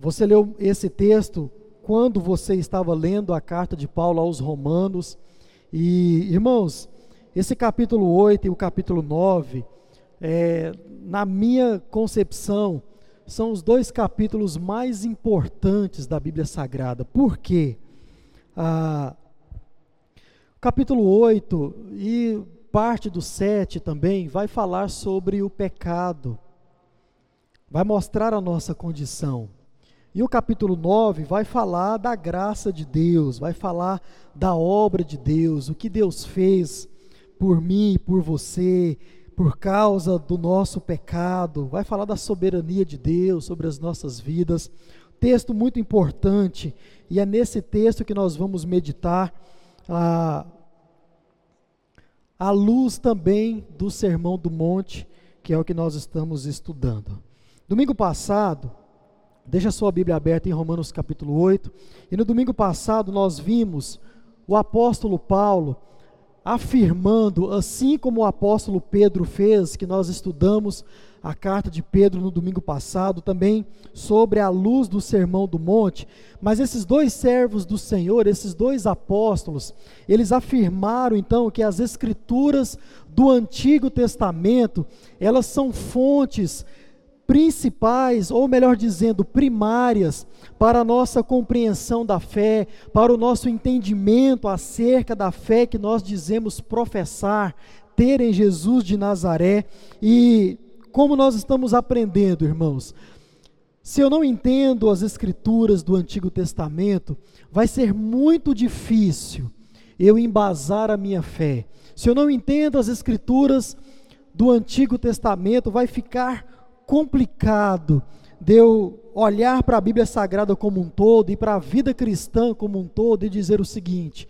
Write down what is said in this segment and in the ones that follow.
Você leu esse texto quando você estava lendo a carta de Paulo aos Romanos. E, irmãos, esse capítulo 8 e o capítulo 9, é, na minha concepção, são os dois capítulos mais importantes da Bíblia Sagrada. Por quê? Ah, capítulo 8 e parte do 7 também vai falar sobre o pecado, vai mostrar a nossa condição. E o capítulo 9 vai falar da graça de Deus, vai falar da obra de Deus, o que Deus fez por mim e por você, por causa do nosso pecado, vai falar da soberania de Deus sobre as nossas vidas. Texto muito importante, e é nesse texto que nós vamos meditar a, a luz também do Sermão do Monte, que é o que nós estamos estudando. Domingo passado, Deixa sua Bíblia aberta em Romanos capítulo 8. E no domingo passado nós vimos o apóstolo Paulo afirmando, assim como o apóstolo Pedro fez, que nós estudamos a carta de Pedro no domingo passado, também sobre a luz do Sermão do Monte. Mas esses dois servos do Senhor, esses dois apóstolos, eles afirmaram então que as escrituras do Antigo Testamento, elas são fontes principais, ou melhor dizendo, primárias, para a nossa compreensão da fé, para o nosso entendimento acerca da fé que nós dizemos professar, ter em Jesus de Nazaré. E como nós estamos aprendendo, irmãos, se eu não entendo as escrituras do Antigo Testamento, vai ser muito difícil eu embasar a minha fé. Se eu não entendo as escrituras do Antigo Testamento, vai ficar complicado de eu olhar para a Bíblia Sagrada como um todo e para a vida cristã como um todo e dizer o seguinte: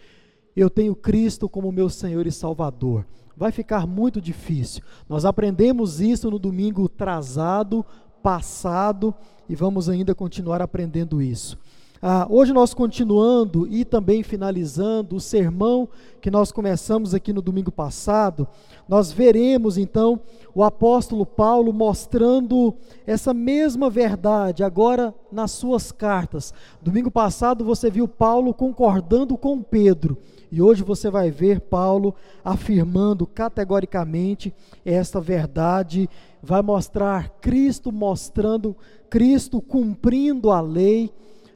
eu tenho Cristo como meu Senhor e Salvador. Vai ficar muito difícil. Nós aprendemos isso no domingo trazado, passado, e vamos ainda continuar aprendendo isso. Ah, hoje nós continuando e também finalizando o sermão que nós começamos aqui no domingo passado, nós veremos então o apóstolo Paulo mostrando essa mesma verdade agora nas suas cartas. Domingo passado você viu Paulo concordando com Pedro e hoje você vai ver Paulo afirmando categoricamente esta verdade, vai mostrar Cristo mostrando Cristo cumprindo a lei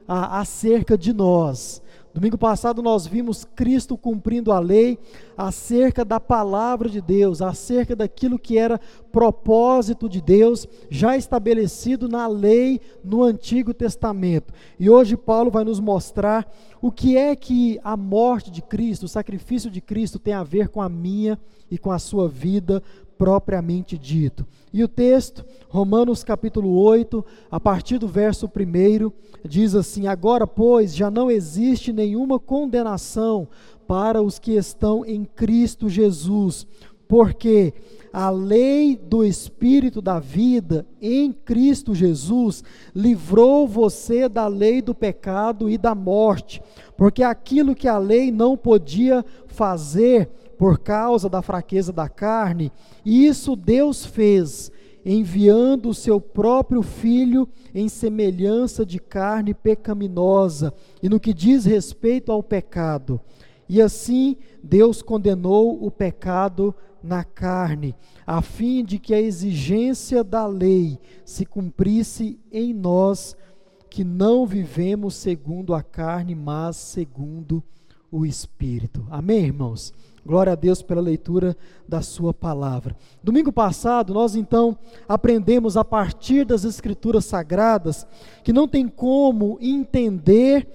acerca de nós. Domingo passado nós vimos Cristo cumprindo a lei acerca da palavra de Deus, acerca daquilo que era propósito de Deus, já estabelecido na lei no Antigo Testamento. E hoje Paulo vai nos mostrar o que é que a morte de Cristo, o sacrifício de Cristo tem a ver com a minha e com a sua vida propriamente dito. E o texto, Romanos capítulo 8, a partir do verso 1, diz assim: Agora, pois, já não existe nenhuma condenação para os que estão em Cristo Jesus, porque a lei do Espírito da vida em Cristo Jesus livrou você da lei do pecado e da morte, porque aquilo que a lei não podia fazer, por causa da fraqueza da carne, isso Deus fez, enviando o seu próprio filho em semelhança de carne pecaminosa, e no que diz respeito ao pecado. E assim Deus condenou o pecado na carne, a fim de que a exigência da lei se cumprisse em nós, que não vivemos segundo a carne, mas segundo o Espírito. Amém, irmãos? Glória a Deus pela leitura da Sua palavra. Domingo passado, nós então aprendemos a partir das Escrituras Sagradas que não tem como entender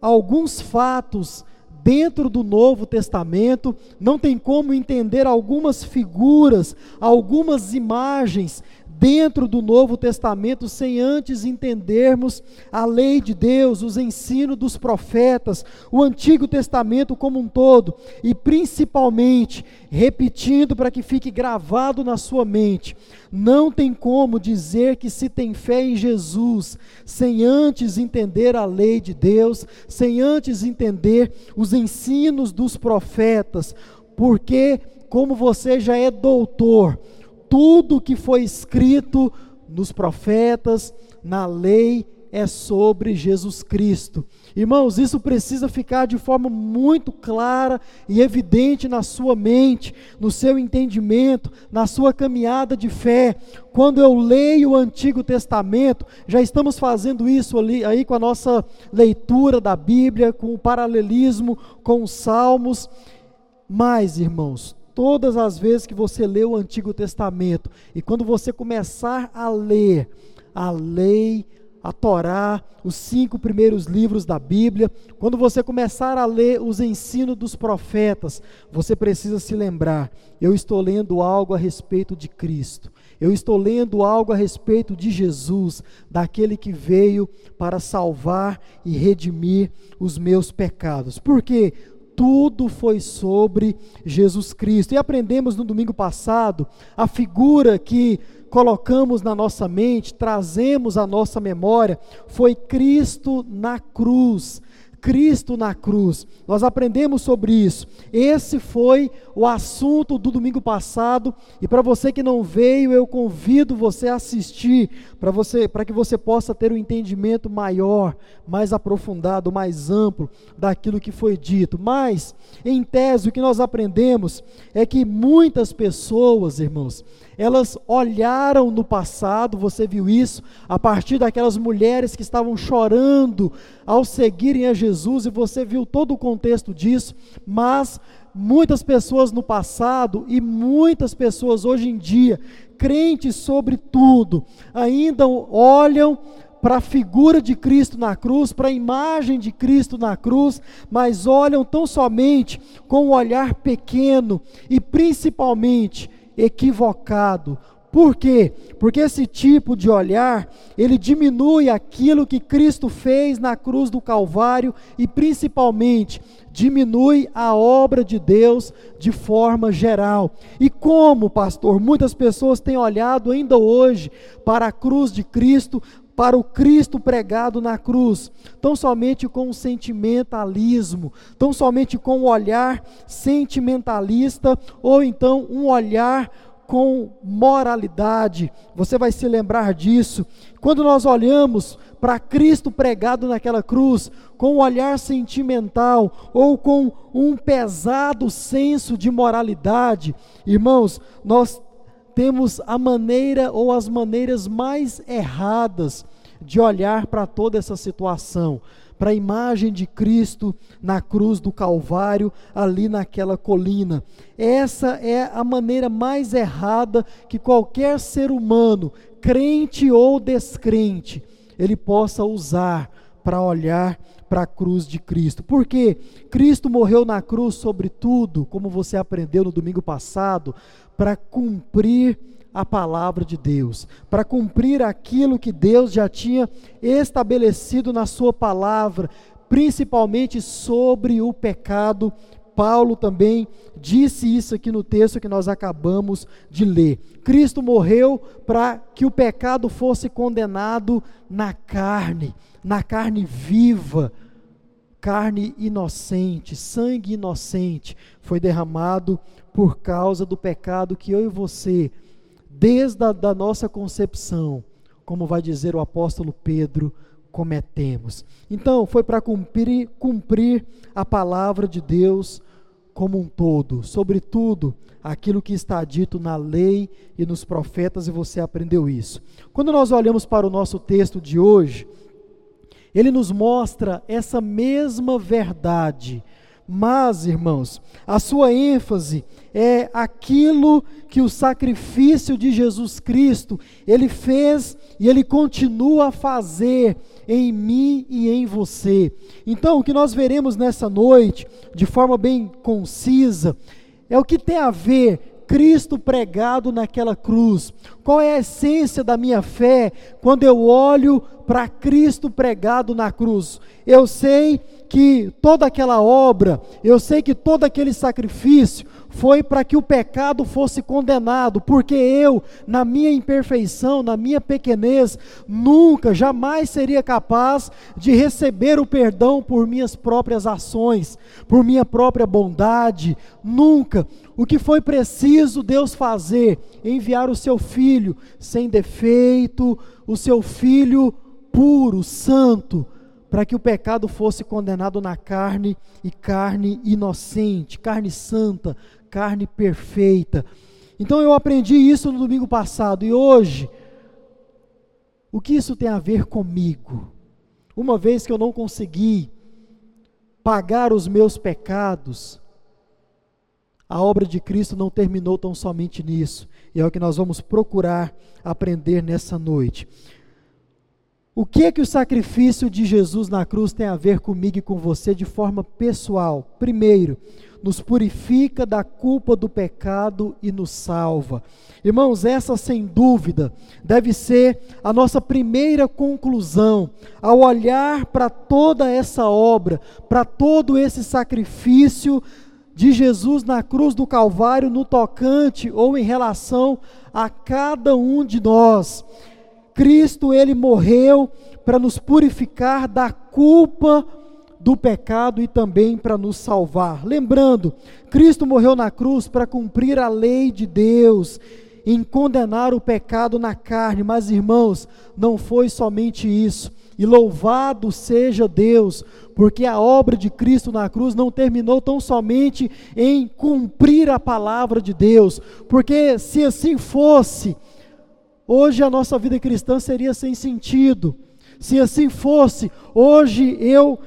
alguns fatos dentro do Novo Testamento, não tem como entender algumas figuras, algumas imagens dentro do Novo Testamento sem antes entendermos a lei de Deus, os ensinos dos profetas, o Antigo Testamento como um todo e principalmente repetindo para que fique gravado na sua mente. Não tem como dizer que se tem fé em Jesus sem antes entender a lei de Deus, sem antes entender os ensinos dos profetas, porque como você já é doutor, tudo que foi escrito nos profetas, na lei, é sobre Jesus Cristo. Irmãos, isso precisa ficar de forma muito clara e evidente na sua mente, no seu entendimento, na sua caminhada de fé. Quando eu leio o Antigo Testamento, já estamos fazendo isso ali aí com a nossa leitura da Bíblia, com o paralelismo com os Salmos. Mas, irmãos, todas as vezes que você lê o Antigo Testamento e quando você começar a ler a lei, a Torá, os cinco primeiros livros da Bíblia, quando você começar a ler os ensinos dos profetas, você precisa se lembrar: eu estou lendo algo a respeito de Cristo, eu estou lendo algo a respeito de Jesus, daquele que veio para salvar e redimir os meus pecados. Por quê? Tudo foi sobre Jesus Cristo. E aprendemos no domingo passado a figura que colocamos na nossa mente, trazemos à nossa memória, foi Cristo na cruz. Cristo na cruz. Nós aprendemos sobre isso. Esse foi o assunto do domingo passado e para você que não veio, eu convido você a assistir para você, para que você possa ter um entendimento maior, mais aprofundado, mais amplo daquilo que foi dito. Mas, em tese, o que nós aprendemos é que muitas pessoas, irmãos, elas olharam no passado, você viu isso, a partir daquelas mulheres que estavam chorando ao seguirem a Jesus, e você viu todo o contexto disso, mas muitas pessoas no passado e muitas pessoas hoje em dia, crentes sobre tudo, ainda olham para a figura de Cristo na cruz, para a imagem de Cristo na cruz, mas olham tão somente com um olhar pequeno e principalmente equivocado. Por quê? Porque esse tipo de olhar, ele diminui aquilo que Cristo fez na cruz do Calvário e principalmente diminui a obra de Deus de forma geral. E como, pastor, muitas pessoas têm olhado ainda hoje para a cruz de Cristo, para o Cristo pregado na cruz, tão somente com sentimentalismo, tão somente com um olhar sentimentalista, ou então um olhar com moralidade. Você vai se lembrar disso. Quando nós olhamos para Cristo pregado naquela cruz, com um olhar sentimental ou com um pesado senso de moralidade, irmãos, nós temos a maneira ou as maneiras mais erradas de olhar para toda essa situação, para a imagem de Cristo na cruz do Calvário, ali naquela colina. Essa é a maneira mais errada que qualquer ser humano, crente ou descrente, ele possa usar para olhar para a cruz de Cristo. Porque Cristo morreu na cruz, sobretudo, como você aprendeu no domingo passado, para cumprir a palavra de Deus, para cumprir aquilo que Deus já tinha estabelecido na Sua palavra, principalmente sobre o pecado. Paulo também disse isso aqui no texto que nós acabamos de ler. Cristo morreu para que o pecado fosse condenado na carne, na carne viva, carne inocente, sangue inocente foi derramado por causa do pecado que eu e você, desde a da nossa concepção, como vai dizer o apóstolo Pedro, cometemos. Então, foi para cumprir, cumprir a palavra de Deus como um todo, sobretudo aquilo que está dito na lei e nos profetas, e você aprendeu isso. Quando nós olhamos para o nosso texto de hoje, ele nos mostra essa mesma verdade mas, irmãos, a sua ênfase é aquilo que o sacrifício de Jesus Cristo, ele fez e ele continua a fazer em mim e em você. Então, o que nós veremos nessa noite, de forma bem concisa, é o que tem a ver Cristo pregado naquela cruz. Qual é a essência da minha fé quando eu olho para Cristo pregado na cruz? Eu sei que toda aquela obra, eu sei que todo aquele sacrifício foi para que o pecado fosse condenado, porque eu, na minha imperfeição, na minha pequenez, nunca, jamais seria capaz de receber o perdão por minhas próprias ações, por minha própria bondade, nunca. O que foi preciso Deus fazer? Enviar o seu filho sem defeito, o seu filho puro, santo, para que o pecado fosse condenado na carne e carne inocente, carne santa, carne perfeita. Então eu aprendi isso no domingo passado e hoje, o que isso tem a ver comigo? Uma vez que eu não consegui pagar os meus pecados, a obra de Cristo não terminou tão somente nisso, e é o que nós vamos procurar aprender nessa noite. O que é que o sacrifício de Jesus na cruz tem a ver comigo e com você de forma pessoal? Primeiro, nos purifica da culpa do pecado e nos salva. Irmãos, essa sem dúvida deve ser a nossa primeira conclusão ao olhar para toda essa obra, para todo esse sacrifício de Jesus na cruz do Calvário, no tocante ou em relação a cada um de nós. Cristo ele morreu para nos purificar da culpa do pecado e também para nos salvar. Lembrando, Cristo morreu na cruz para cumprir a lei de Deus, em condenar o pecado na carne, mas irmãos, não foi somente isso. E louvado seja Deus, porque a obra de Cristo na cruz não terminou tão somente em cumprir a palavra de Deus, porque se assim fosse, hoje a nossa vida cristã seria sem sentido. Se assim fosse, hoje eu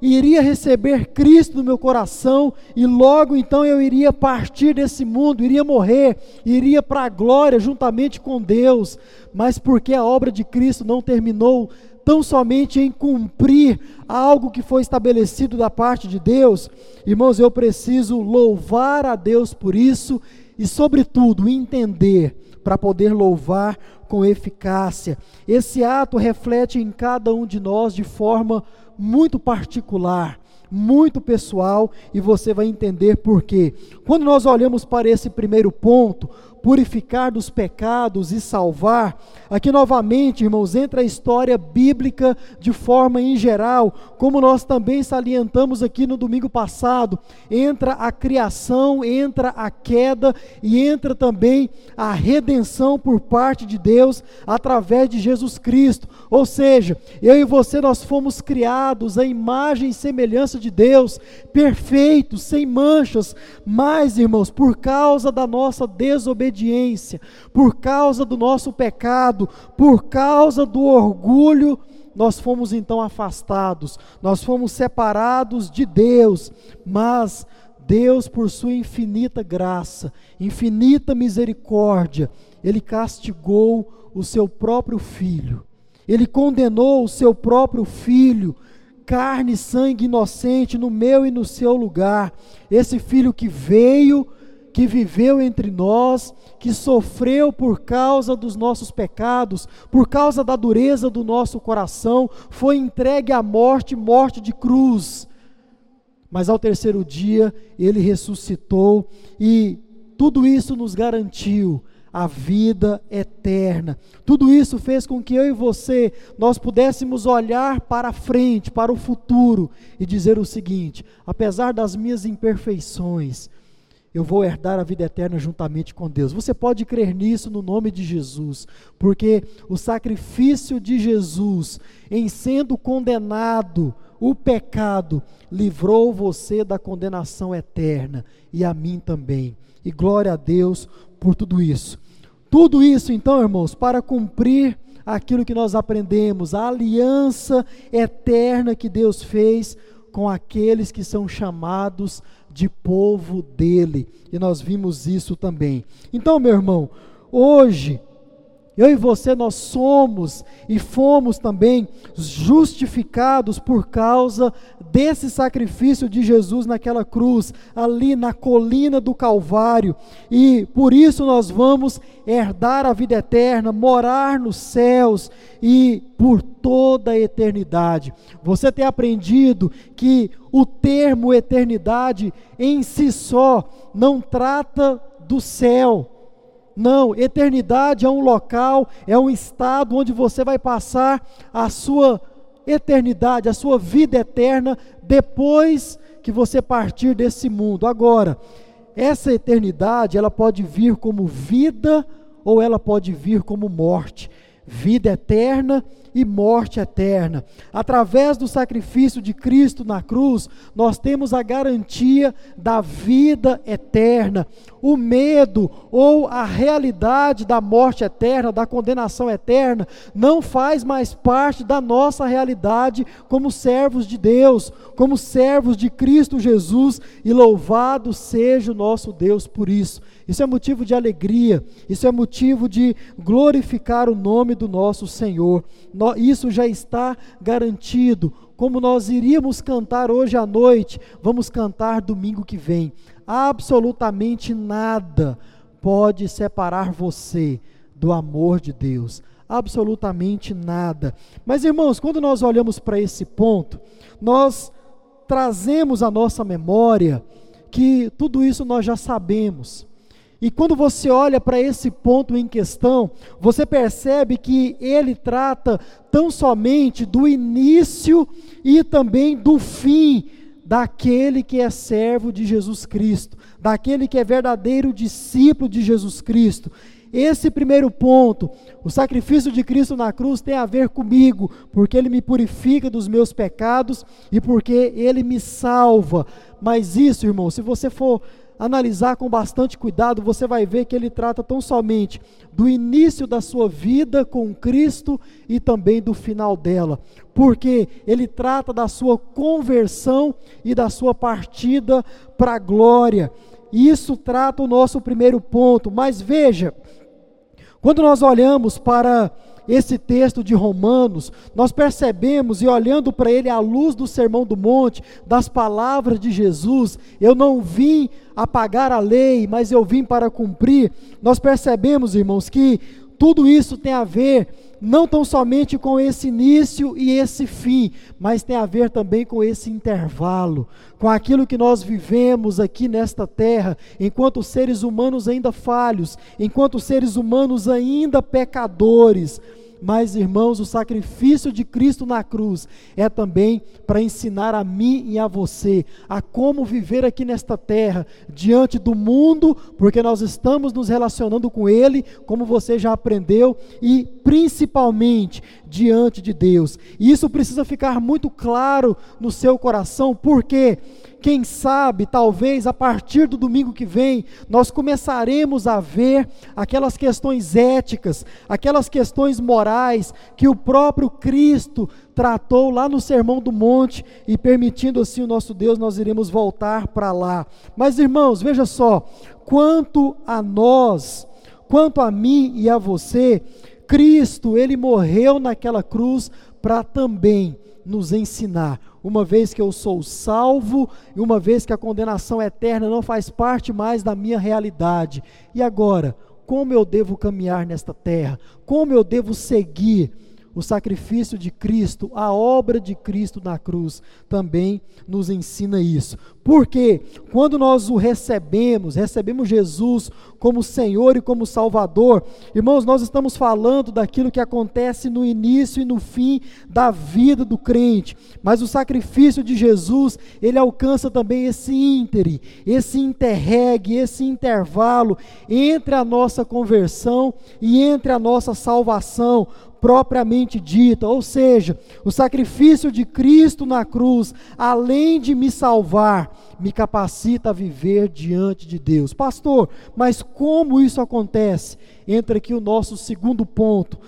iria receber Cristo no meu coração e logo então eu iria partir desse mundo, iria morrer, iria para a glória juntamente com Deus, mas porque a obra de Cristo não terminou tão somente em cumprir algo que foi estabelecido da parte de Deus, irmãos, eu preciso louvar a Deus por isso e, sobretudo, entender para poder louvar com eficácia. Esse ato reflete em cada um de nós de forma muito particular, muito pessoal, e você vai entender por quê. Quando nós olhamos para esse primeiro ponto, purificar dos pecados e salvar. Aqui novamente, irmãos, entra a história bíblica de forma em geral, como nós também salientamos aqui no domingo passado. Entra a criação, entra a queda e entra também a redenção por parte de Deus através de Jesus Cristo. Ou seja, eu e você nós fomos criados à imagem e semelhança de Deus, perfeitos, sem manchas, mas, irmãos, por causa da nossa desobediência desobediência, por causa do nosso pecado, por causa do orgulho, nós fomos então afastados, nós fomos separados de Deus, mas Deus, por sua infinita graça, infinita misericórdia, Ele castigou o seu próprio filho, Ele condenou o seu próprio filho, carne e sangue inocente, no meu e no seu lugar, esse filho que veio que viveu entre nós, que sofreu por causa dos nossos pecados, por causa da dureza do nosso coração, foi entregue à morte, morte de cruz. Mas ao terceiro dia ele ressuscitou e tudo isso nos garantiu a vida eterna. Tudo isso fez com que eu e você nós pudéssemos olhar para frente, para o futuro e dizer o seguinte: apesar das minhas imperfeições, eu vou herdar a vida eterna juntamente com Deus. Você pode crer nisso no nome de Jesus, porque o sacrifício de Jesus, em sendo condenado, o pecado, livrou você da condenação eterna e a mim também. E glória a Deus por tudo isso. Tudo isso, então, irmãos, para cumprir aquilo que nós aprendemos, a aliança eterna que Deus fez com aqueles que são chamados de povo dele. E nós vimos isso também. Então, meu irmão, hoje eu e você nós somos e fomos também justificados por causa desse sacrifício de Jesus naquela cruz, ali na colina do Calvário. E por isso nós vamos herdar a vida eterna, morar nos céus e por toda a eternidade. Você tem aprendido que o termo eternidade em si só não trata do céu não, eternidade é um local, é um estado onde você vai passar a sua eternidade, a sua vida eterna depois que você partir desse mundo. Agora, essa eternidade, ela pode vir como vida ou ela pode vir como morte. Vida eterna e morte eterna. Através do sacrifício de Cristo na cruz, nós temos a garantia da vida eterna. O medo ou a realidade da morte eterna, da condenação eterna, não faz mais parte da nossa realidade como servos de Deus, como servos de Cristo Jesus, e louvado seja o nosso Deus por isso. Isso é motivo de alegria, isso é motivo de glorificar o nome do nosso Senhor. Isso já está garantido. Como nós iríamos cantar hoje à noite, vamos cantar domingo que vem. Absolutamente nada pode separar você do amor de Deus. Absolutamente nada. Mas irmãos, quando nós olhamos para esse ponto, nós trazemos à nossa memória que tudo isso nós já sabemos. E quando você olha para esse ponto em questão, você percebe que ele trata tão somente do início e também do fim daquele que é servo de Jesus Cristo, daquele que é verdadeiro discípulo de Jesus Cristo. Esse primeiro ponto, o sacrifício de Cristo na cruz tem a ver comigo, porque ele me purifica dos meus pecados e porque ele me salva. Mas isso, irmão, se você for analisar com bastante cuidado, você vai ver que ele trata tão somente do início da sua vida com Cristo e também do final dela, porque ele trata da sua conversão e da sua partida para a glória. Isso trata o nosso primeiro ponto, mas veja, quando nós olhamos para esse texto de Romanos, nós percebemos e olhando para ele à luz do Sermão do Monte, das palavras de Jesus, eu não vim apagar a lei, mas eu vim para cumprir. Nós percebemos, irmãos, que tudo isso tem a ver não tão somente com esse início e esse fim, mas tem a ver também com esse intervalo, com aquilo que nós vivemos aqui nesta terra, enquanto seres humanos ainda falhos, enquanto seres humanos ainda pecadores. Mas, irmãos, o sacrifício de Cristo na cruz é também para ensinar a mim e a você a como viver aqui nesta terra, diante do mundo, porque nós estamos nos relacionando com Ele, como você já aprendeu, e principalmente diante de Deus. E isso precisa ficar muito claro no seu coração, porque quem sabe, talvez a partir do domingo que vem, nós começaremos a ver aquelas questões éticas, aquelas questões morais que o próprio Cristo tratou lá no Sermão do Monte e permitindo assim o nosso Deus, nós iremos voltar para lá. Mas irmãos, veja só, quanto a nós, quanto a mim e a você, Cristo, ele morreu naquela cruz para também nos ensinar uma vez que eu sou salvo e uma vez que a condenação eterna não faz parte mais da minha realidade. E agora, como eu devo caminhar nesta terra? Como eu devo seguir? o sacrifício de Cristo, a obra de Cristo na cruz, também nos ensina isso. Porque quando nós o recebemos, recebemos Jesus como Senhor e como Salvador, irmãos, nós estamos falando daquilo que acontece no início e no fim da vida do crente. Mas o sacrifício de Jesus, ele alcança também esse íntere, esse interregue, esse intervalo entre a nossa conversão e entre a nossa salvação propriamente dita, ou seja, o sacrifício de Cristo na cruz, além de me salvar, me capacita a viver diante de Deus. Pastor, mas como isso acontece? Entra aqui o nosso segundo ponto,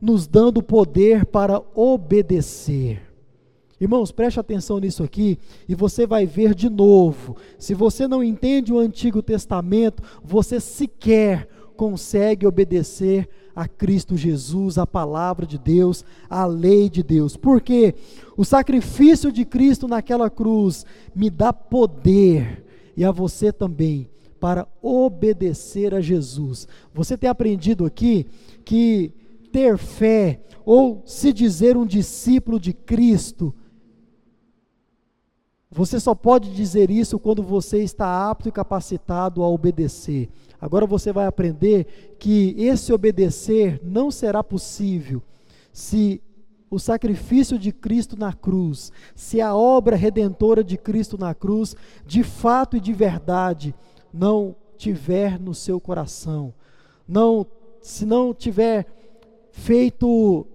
nos dando poder para obedecer. Irmãos, preste atenção nisso aqui e você vai ver de novo. Se você não entende o Antigo Testamento, você sequer consegue obedecer a Cristo Jesus, a palavra de Deus, a lei de Deus. Porque o sacrifício de Cristo naquela cruz me dá poder e a você também para obedecer a Jesus. Você tem aprendido aqui que ter fé ou se dizer um discípulo de Cristo você só pode dizer isso quando você está apto e capacitado a obedecer. Agora você vai aprender que esse obedecer não será possível se o sacrifício de Cristo na cruz, se a obra redentora de Cristo na cruz, de fato e de verdade, não tiver no seu coração, não, se não tiver feito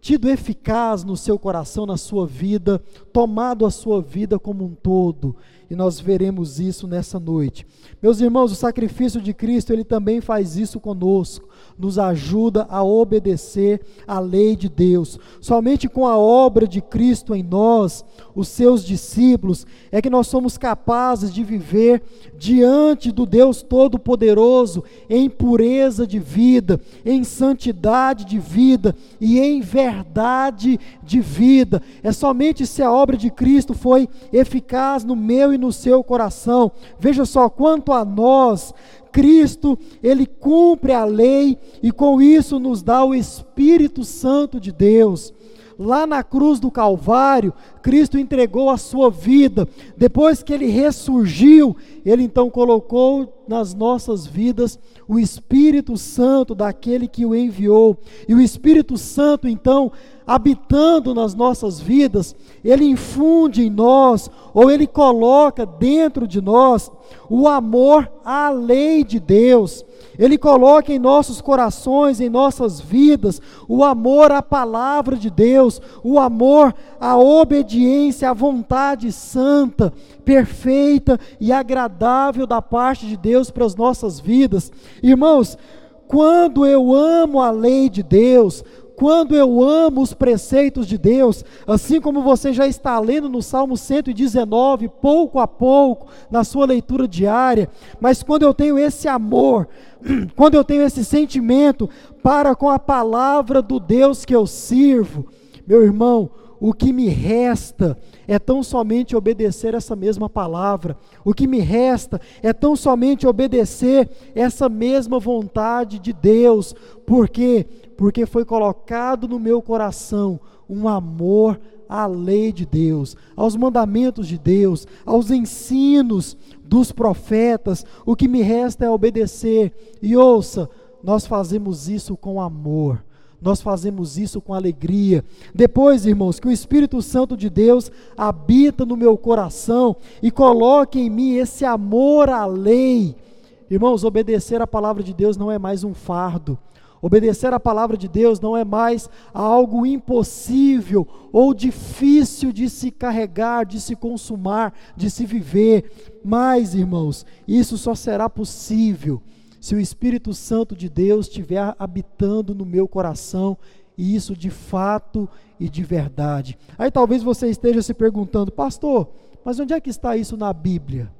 tido eficaz no seu coração, na sua vida, tomado a sua vida como um todo. E nós veremos isso nessa noite. Meus irmãos, o sacrifício de Cristo, ele também faz isso conosco nos ajuda a obedecer à lei de Deus. Somente com a obra de Cristo em nós, os seus discípulos, é que nós somos capazes de viver diante do Deus Todo-Poderoso em pureza de vida, em santidade de vida e em verdade de vida. É somente se a obra de Cristo foi eficaz no meu e no seu coração. Veja só quanto a nós Cristo, ele cumpre a lei e com isso nos dá o Espírito Santo de Deus. Lá na cruz do Calvário, Cristo entregou a sua vida. Depois que ele ressurgiu, ele então colocou nas nossas vidas o Espírito Santo daquele que o enviou. E o Espírito Santo, então, habitando nas nossas vidas, ele infunde em nós, ou ele coloca dentro de nós, o amor à lei de Deus. Ele coloca em nossos corações, em nossas vidas, o amor à palavra de Deus, o amor à obediência, à vontade santa, perfeita e agradável da parte de Deus para as nossas vidas. Irmãos, quando eu amo a lei de Deus, quando eu amo os preceitos de Deus, assim como você já está lendo no Salmo 119, pouco a pouco, na sua leitura diária, mas quando eu tenho esse amor, quando eu tenho esse sentimento para com a palavra do Deus que eu sirvo, meu irmão, o que me resta é tão somente obedecer essa mesma palavra. O que me resta é tão somente obedecer essa mesma vontade de Deus. Por quê? Porque foi colocado no meu coração um amor à lei de Deus, aos mandamentos de Deus, aos ensinos dos profetas. O que me resta é obedecer. E ouça, nós fazemos isso com amor nós fazemos isso com alegria. Depois, irmãos, que o Espírito Santo de Deus habita no meu coração e coloque em mim esse amor à lei. Irmãos, obedecer a palavra de Deus não é mais um fardo. Obedecer a palavra de Deus não é mais algo impossível ou difícil de se carregar, de se consumar, de se viver. Mas, irmãos, isso só será possível se o Espírito Santo de Deus estiver habitando no meu coração, e isso de fato e de verdade. Aí talvez você esteja se perguntando, pastor, mas onde é que está isso na Bíblia?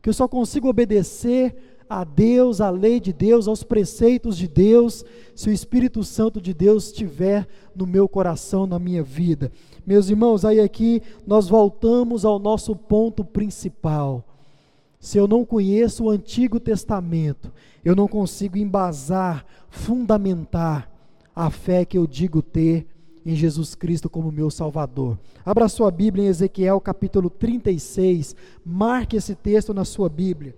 Que eu só consigo obedecer a Deus, a lei de Deus, aos preceitos de Deus, se o Espírito Santo de Deus estiver no meu coração, na minha vida. Meus irmãos, aí aqui nós voltamos ao nosso ponto principal. Se eu não conheço o Antigo Testamento, eu não consigo embasar, fundamentar a fé que eu digo ter em Jesus Cristo como meu Salvador. Abra sua Bíblia em Ezequiel capítulo 36, marque esse texto na sua Bíblia.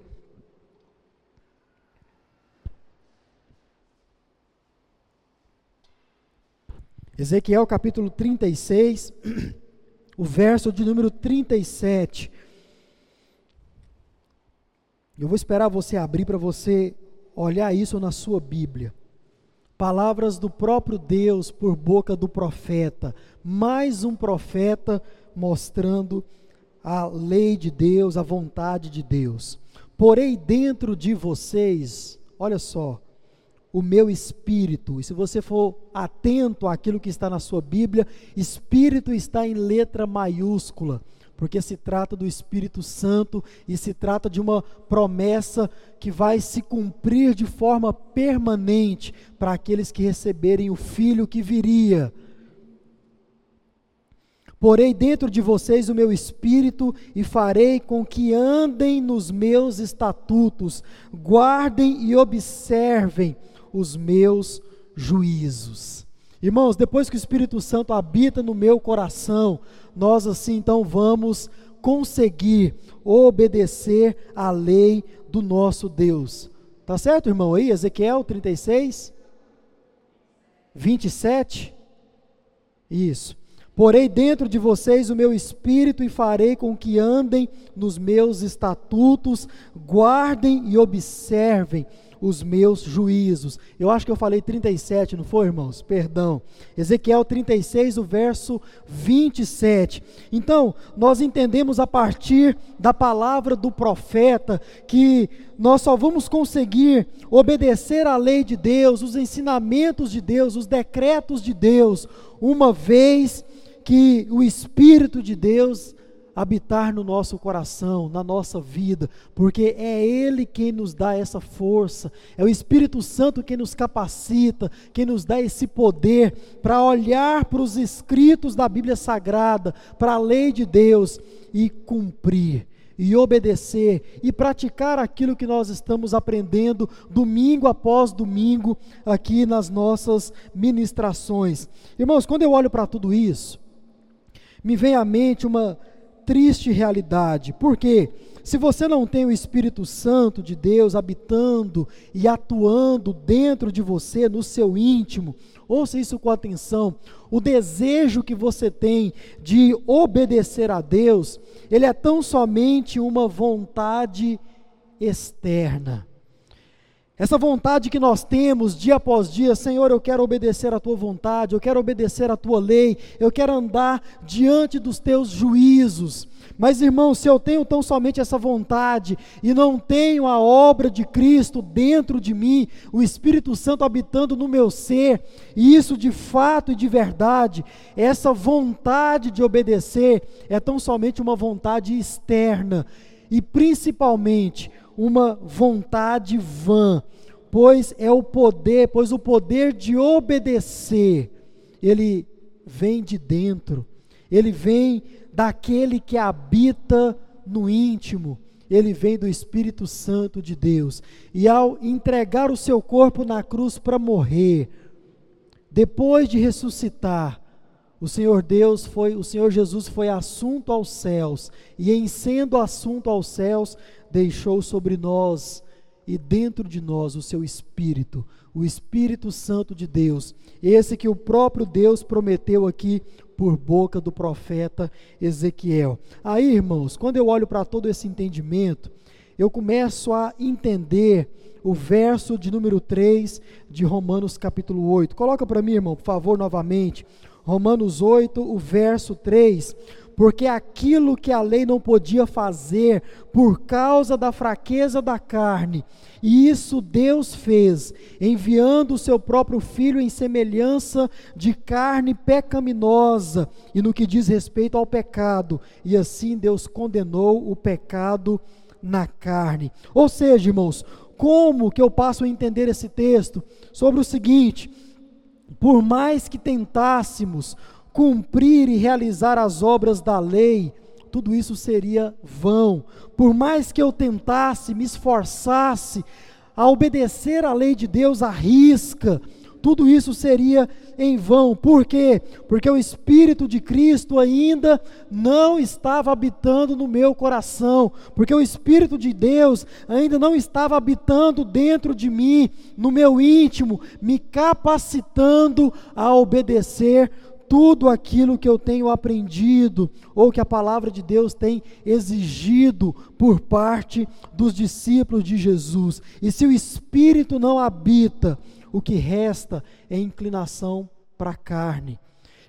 Ezequiel capítulo 36, o verso de número 37. Eu vou esperar você abrir para você olhar isso na sua Bíblia. Palavras do próprio Deus por boca do profeta. Mais um profeta mostrando a lei de Deus, a vontade de Deus. Porém, dentro de vocês, olha só, o meu espírito. E se você for atento àquilo que está na sua Bíblia, espírito está em letra maiúscula porque se trata do Espírito Santo e se trata de uma promessa que vai se cumprir de forma permanente para aqueles que receberem o Filho que viria. Porei dentro de vocês o meu espírito e farei com que andem nos meus estatutos, guardem e observem os meus juízos. Irmãos, depois que o Espírito Santo habita no meu coração, nós assim então vamos conseguir obedecer à lei do nosso Deus. Tá certo, irmão? Aí, Ezequiel 36, 27. Isso. Porei dentro de vocês o meu espírito e farei com que andem nos meus estatutos, guardem e observem os meus juízos. Eu acho que eu falei 37, não foi, irmãos? Perdão. Ezequiel 36, o verso 27. Então, nós entendemos a partir da palavra do profeta que nós só vamos conseguir obedecer à lei de Deus, os ensinamentos de Deus, os decretos de Deus, uma vez que o Espírito de Deus habitar no nosso coração, na nossa vida, porque é Ele quem nos dá essa força, é o Espírito Santo quem nos capacita, quem nos dá esse poder para olhar para os escritos da Bíblia Sagrada, para a lei de Deus e cumprir e obedecer e praticar aquilo que nós estamos aprendendo domingo após domingo aqui nas nossas ministrações. Irmãos, quando eu olho para tudo isso, me vem à mente uma triste realidade. Porque se você não tem o Espírito Santo de Deus habitando e atuando dentro de você, no seu íntimo, ouça isso com atenção. O desejo que você tem de obedecer a Deus, ele é tão somente uma vontade externa. Essa vontade que nós temos dia após dia, Senhor, eu quero obedecer a tua vontade, eu quero obedecer a tua lei, eu quero andar diante dos teus juízos. Mas, irmão, se eu tenho tão somente essa vontade e não tenho a obra de Cristo dentro de mim, o Espírito Santo habitando no meu ser, e isso de fato e de verdade, essa vontade de obedecer é tão somente uma vontade externa e principalmente uma vontade vã, pois é o poder, pois o poder de obedecer, ele vem de dentro, ele vem daquele que habita no íntimo, ele vem do Espírito Santo de Deus. E ao entregar o seu corpo na cruz para morrer, depois de ressuscitar, o Senhor Deus foi, o Senhor Jesus foi assunto aos céus, e em sendo assunto aos céus, deixou sobre nós e dentro de nós o seu Espírito, o Espírito Santo de Deus, esse que o próprio Deus prometeu aqui por boca do profeta Ezequiel. Aí, irmãos, quando eu olho para todo esse entendimento, eu começo a entender o verso de número 3 de Romanos capítulo 8. Coloca para mim, irmão, por favor, novamente. Romanos 8, o verso 3 porque aquilo que a lei não podia fazer por causa da fraqueza da carne, e isso Deus fez, enviando o seu próprio filho em semelhança de carne pecaminosa, e no que diz respeito ao pecado, e assim Deus condenou o pecado na carne. Ou seja, irmãos, como que eu passo a entender esse texto? Sobre o seguinte: por mais que tentássemos cumprir e realizar as obras da lei, tudo isso seria vão. Por mais que eu tentasse, me esforçasse a obedecer a lei de Deus à risca, tudo isso seria em vão. Por quê? Porque o Espírito de Cristo ainda não estava habitando no meu coração, porque o Espírito de Deus ainda não estava habitando dentro de mim, no meu íntimo, me capacitando a obedecer tudo aquilo que eu tenho aprendido ou que a palavra de Deus tem exigido por parte dos discípulos de Jesus. E se o Espírito não habita, o que resta é inclinação para a carne.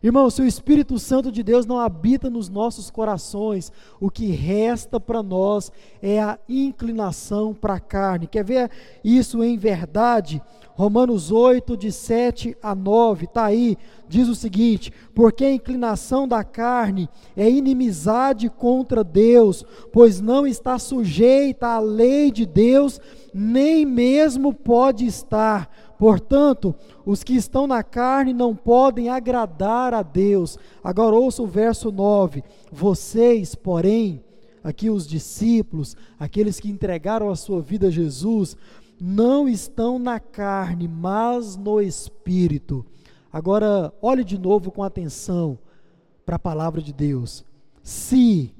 Irmão, se o Espírito Santo de Deus não habita nos nossos corações, o que resta para nós é a inclinação para a carne. Quer ver isso em verdade? Romanos 8, de 7 a 9, está aí, diz o seguinte: Porque a inclinação da carne é inimizade contra Deus, pois não está sujeita à lei de Deus, nem mesmo pode estar. Portanto, os que estão na carne não podem agradar a Deus. Agora ouça o verso 9: Vocês, porém, aqui os discípulos, aqueles que entregaram a sua vida a Jesus, não estão na carne, mas no espírito. Agora, olhe de novo com atenção para a palavra de Deus. Se,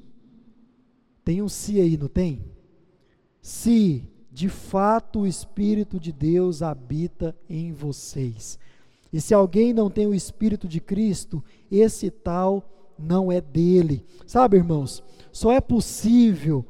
tem um se aí, não tem? Se de fato o Espírito de Deus habita em vocês. E se alguém não tem o Espírito de Cristo, esse tal não é dele. Sabe, irmãos, só é possível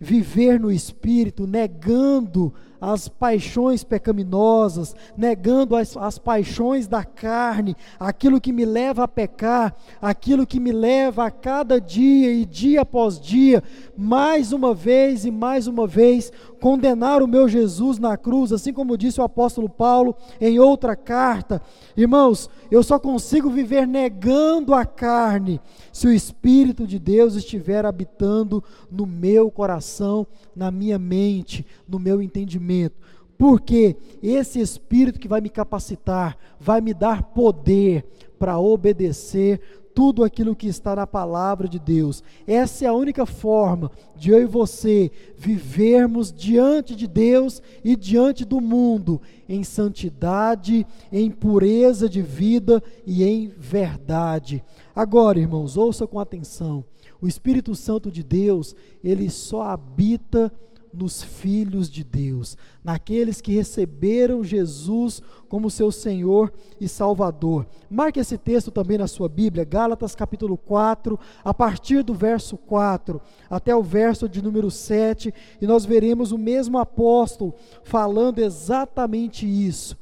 viver no Espírito negando as paixões pecaminosas, negando as, as paixões da carne, aquilo que me leva a pecar, aquilo que me leva a cada dia e dia após dia, mais uma vez e mais uma vez, condenar o meu Jesus na cruz, assim como disse o apóstolo Paulo em outra carta. Irmãos, eu só consigo viver negando a carne se o Espírito de Deus estiver habitando no meu coração, na minha mente, no meu entendimento. Porque esse Espírito que vai me capacitar, vai me dar poder para obedecer tudo aquilo que está na palavra de Deus. Essa é a única forma de eu e você vivermos diante de Deus e diante do mundo em santidade, em pureza de vida e em verdade. Agora, irmãos, ouça com atenção. O Espírito Santo de Deus, ele só habita nos filhos de Deus, naqueles que receberam Jesus como seu Senhor e Salvador. Marque esse texto também na sua Bíblia, Gálatas capítulo 4, a partir do verso 4 até o verso de número 7, e nós veremos o mesmo apóstolo falando exatamente isso.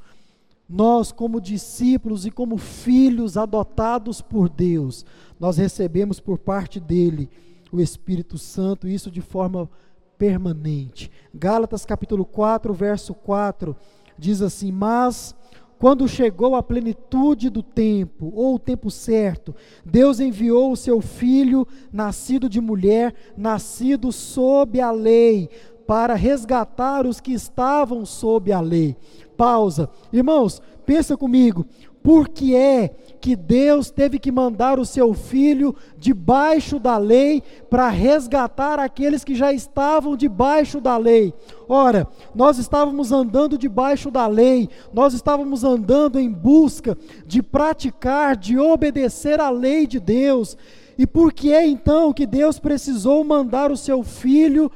Nós, como discípulos e como filhos adotados por Deus, nós recebemos por parte dele o Espírito Santo, isso de forma permanente. Gálatas capítulo 4, verso 4 diz assim: Mas quando chegou a plenitude do tempo, ou o tempo certo, Deus enviou o seu filho, nascido de mulher, nascido sob a lei, para resgatar os que estavam sob a lei. Pausa. Irmãos, pensa comigo, por que é que Deus teve que mandar o seu filho debaixo da lei para resgatar aqueles que já estavam debaixo da lei. Ora, nós estávamos andando debaixo da lei, nós estávamos andando em busca de praticar, de obedecer à lei de Deus. E por que é então que Deus precisou mandar o seu filho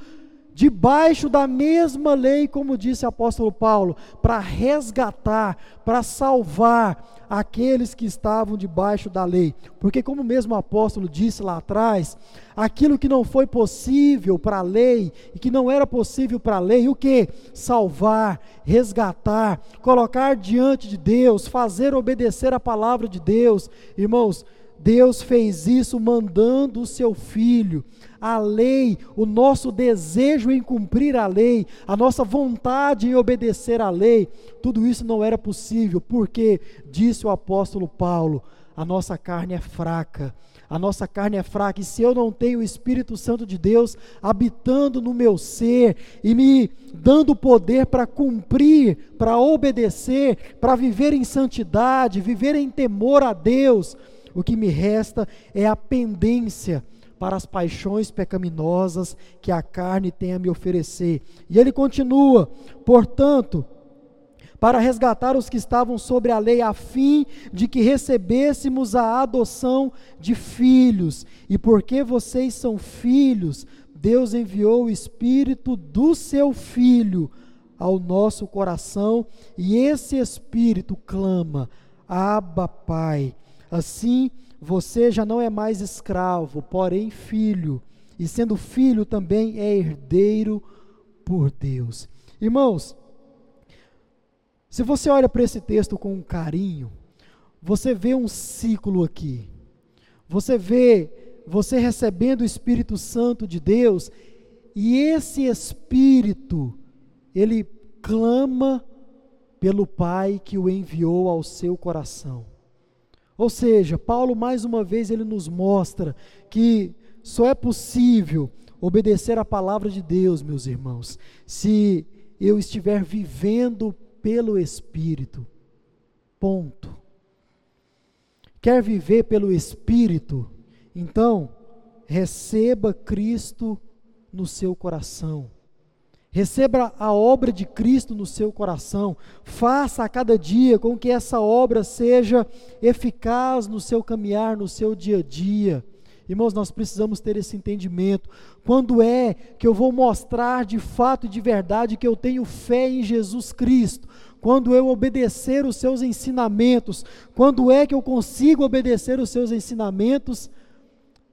debaixo da mesma lei, como disse o apóstolo Paulo, para resgatar, para salvar aqueles que estavam debaixo da lei. Porque, como mesmo o apóstolo disse lá atrás, aquilo que não foi possível para a lei e que não era possível para a lei, o que? Salvar, resgatar, colocar diante de Deus, fazer obedecer a palavra de Deus. Irmãos, Deus fez isso mandando o seu filho. A lei, o nosso desejo em cumprir a lei, a nossa vontade em obedecer a lei, tudo isso não era possível, porque, disse o apóstolo Paulo, a nossa carne é fraca. A nossa carne é fraca, e se eu não tenho o Espírito Santo de Deus habitando no meu ser e me dando poder para cumprir, para obedecer, para viver em santidade, viver em temor a Deus, o que me resta é a pendência para as paixões pecaminosas que a carne tem a me oferecer. E ele continua: portanto, para resgatar os que estavam sobre a lei, a fim de que recebêssemos a adoção de filhos. E porque vocês são filhos, Deus enviou o Espírito do seu Filho ao nosso coração, e esse Espírito clama: Abba, Pai. Assim, você já não é mais escravo, porém filho, e sendo filho também é herdeiro por Deus. Irmãos, se você olha para esse texto com carinho, você vê um ciclo aqui. Você vê você recebendo o Espírito Santo de Deus, e esse Espírito, ele clama pelo Pai que o enviou ao seu coração. Ou seja, Paulo mais uma vez ele nos mostra que só é possível obedecer a palavra de Deus, meus irmãos, se eu estiver vivendo pelo Espírito. Ponto. Quer viver pelo Espírito? Então, receba Cristo no seu coração. Receba a obra de Cristo no seu coração. Faça a cada dia com que essa obra seja eficaz no seu caminhar, no seu dia a dia. Irmãos, nós precisamos ter esse entendimento. Quando é que eu vou mostrar de fato e de verdade que eu tenho fé em Jesus Cristo? Quando eu obedecer os seus ensinamentos? Quando é que eu consigo obedecer os seus ensinamentos?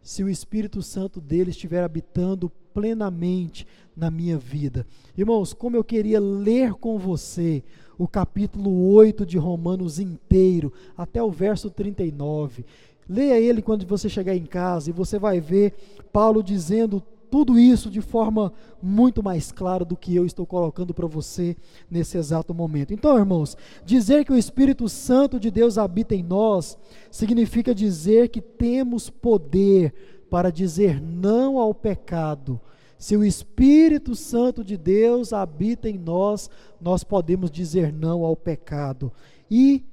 Se o Espírito Santo dele estiver habitando plenamente na minha vida. Irmãos, como eu queria ler com você o capítulo 8 de Romanos inteiro, até o verso 39. Leia ele quando você chegar em casa e você vai ver Paulo dizendo tudo isso de forma muito mais clara do que eu estou colocando para você nesse exato momento. Então, irmãos, dizer que o Espírito Santo de Deus habita em nós significa dizer que temos poder para dizer não ao pecado. Se o Espírito Santo de Deus habita em nós, nós podemos dizer não ao pecado e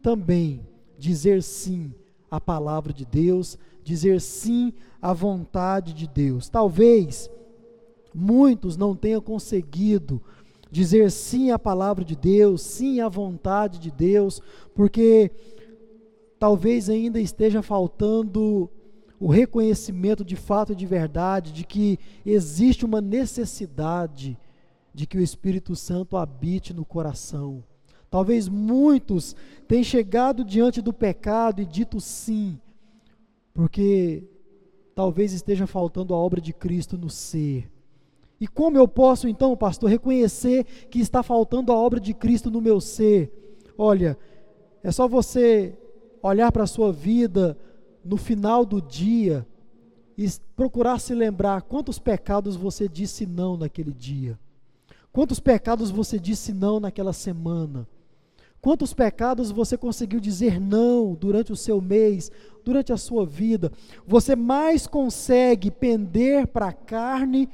também dizer sim à palavra de Deus, dizer sim à vontade de Deus. Talvez muitos não tenham conseguido dizer sim à palavra de Deus, sim à vontade de Deus, porque talvez ainda esteja faltando o reconhecimento de fato e de verdade de que existe uma necessidade de que o Espírito Santo habite no coração. Talvez muitos tenham chegado diante do pecado e dito sim, porque talvez esteja faltando a obra de Cristo no ser. E como eu posso então, pastor, reconhecer que está faltando a obra de Cristo no meu ser? Olha, é só você olhar para a sua vida no final do dia e procurar se lembrar quantos pecados você disse não naquele dia. Quantos pecados você disse não naquela semana? Quantos pecados você conseguiu dizer não durante o seu mês, durante a sua vida? Você mais consegue pender para a carne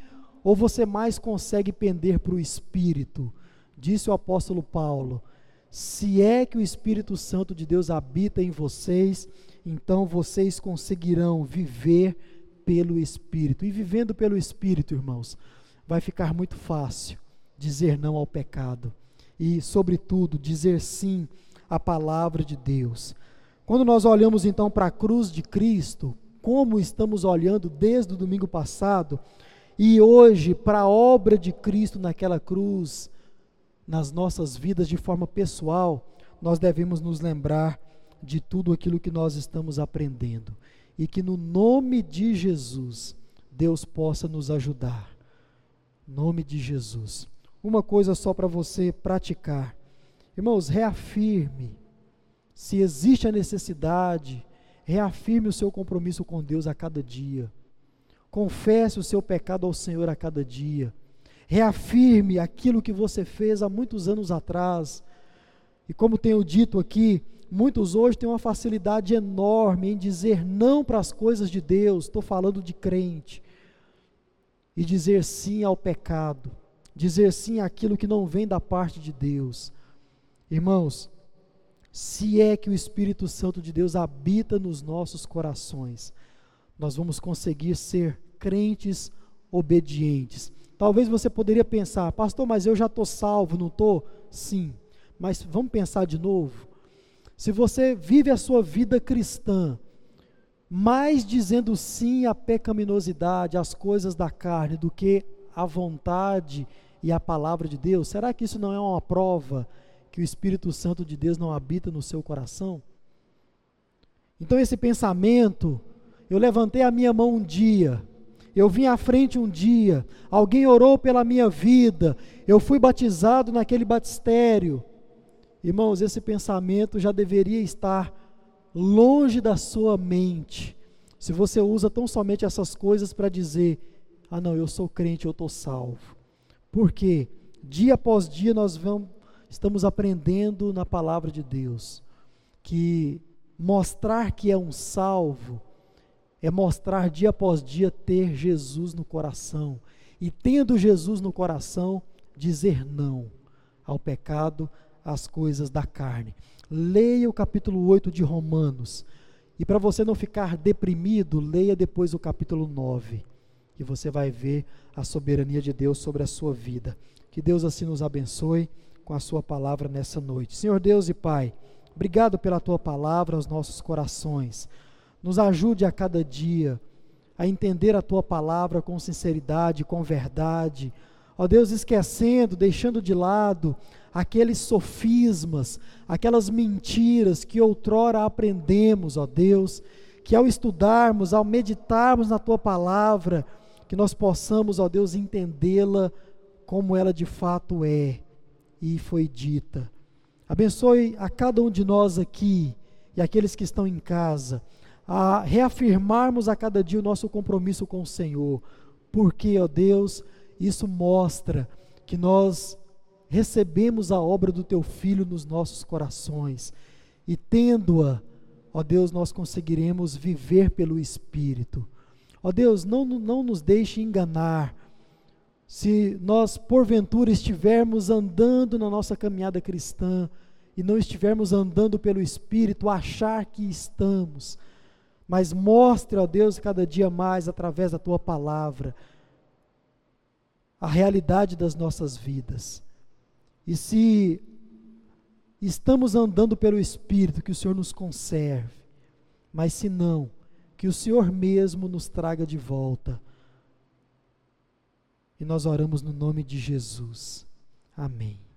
ou você mais consegue pender para o espírito? Disse o apóstolo Paulo: Se é que o Espírito Santo de Deus habita em vocês, então vocês conseguirão viver pelo Espírito. E vivendo pelo Espírito, irmãos, vai ficar muito fácil dizer não ao pecado e, sobretudo, dizer sim à palavra de Deus. Quando nós olhamos então para a cruz de Cristo, como estamos olhando desde o domingo passado, e hoje para a obra de Cristo naquela cruz, nas nossas vidas de forma pessoal, nós devemos nos lembrar de tudo aquilo que nós estamos aprendendo. E que no nome de Jesus, Deus possa nos ajudar. Nome de Jesus uma coisa só para você praticar. Irmãos, reafirme. Se existe a necessidade, reafirme o seu compromisso com Deus a cada dia. Confesse o seu pecado ao Senhor a cada dia. Reafirme aquilo que você fez há muitos anos atrás. E como tenho dito aqui, muitos hoje têm uma facilidade enorme em dizer não para as coisas de Deus, estou falando de crente, e dizer sim ao pecado dizer sim àquilo que não vem da parte de Deus. Irmãos, se é que o Espírito Santo de Deus habita nos nossos corações, nós vamos conseguir ser crentes obedientes. Talvez você poderia pensar, pastor, mas eu já estou salvo, não estou? Sim, mas vamos pensar de novo. Se você vive a sua vida cristã, mais dizendo sim à pecaminosidade, às coisas da carne, do que à vontade e a palavra de Deus, será que isso não é uma prova que o Espírito Santo de Deus não habita no seu coração? Então, esse pensamento, eu levantei a minha mão um dia, eu vim à frente um dia, alguém orou pela minha vida, eu fui batizado naquele batistério. Irmãos, esse pensamento já deveria estar longe da sua mente. Se você usa tão somente essas coisas para dizer: ah, não, eu sou crente, eu estou salvo. Porque dia após dia nós vamos, estamos aprendendo na palavra de Deus que mostrar que é um salvo é mostrar dia após dia ter Jesus no coração. E tendo Jesus no coração, dizer não ao pecado, às coisas da carne. Leia o capítulo 8 de Romanos. E para você não ficar deprimido, leia depois o capítulo 9 e você vai ver a soberania de Deus sobre a sua vida. Que Deus assim nos abençoe com a sua palavra nessa noite. Senhor Deus e Pai, obrigado pela tua palavra aos nossos corações. Nos ajude a cada dia a entender a tua palavra com sinceridade, com verdade. Ó Deus, esquecendo, deixando de lado aqueles sofismas, aquelas mentiras que outrora aprendemos, ó Deus, que ao estudarmos, ao meditarmos na tua palavra, que nós possamos, ó Deus, entendê-la como ela de fato é e foi dita. Abençoe a cada um de nós aqui e aqueles que estão em casa, a reafirmarmos a cada dia o nosso compromisso com o Senhor, porque, ó Deus, isso mostra que nós recebemos a obra do Teu Filho nos nossos corações e, tendo-a, ó Deus, nós conseguiremos viver pelo Espírito. Ó Deus, não, não nos deixe enganar. Se nós, porventura, estivermos andando na nossa caminhada cristã e não estivermos andando pelo Espírito, achar que estamos, mas mostre, ó Deus, cada dia mais, através da tua palavra, a realidade das nossas vidas. E se estamos andando pelo Espírito, que o Senhor nos conserve, mas se não, que o Senhor mesmo nos traga de volta. E nós oramos no nome de Jesus. Amém.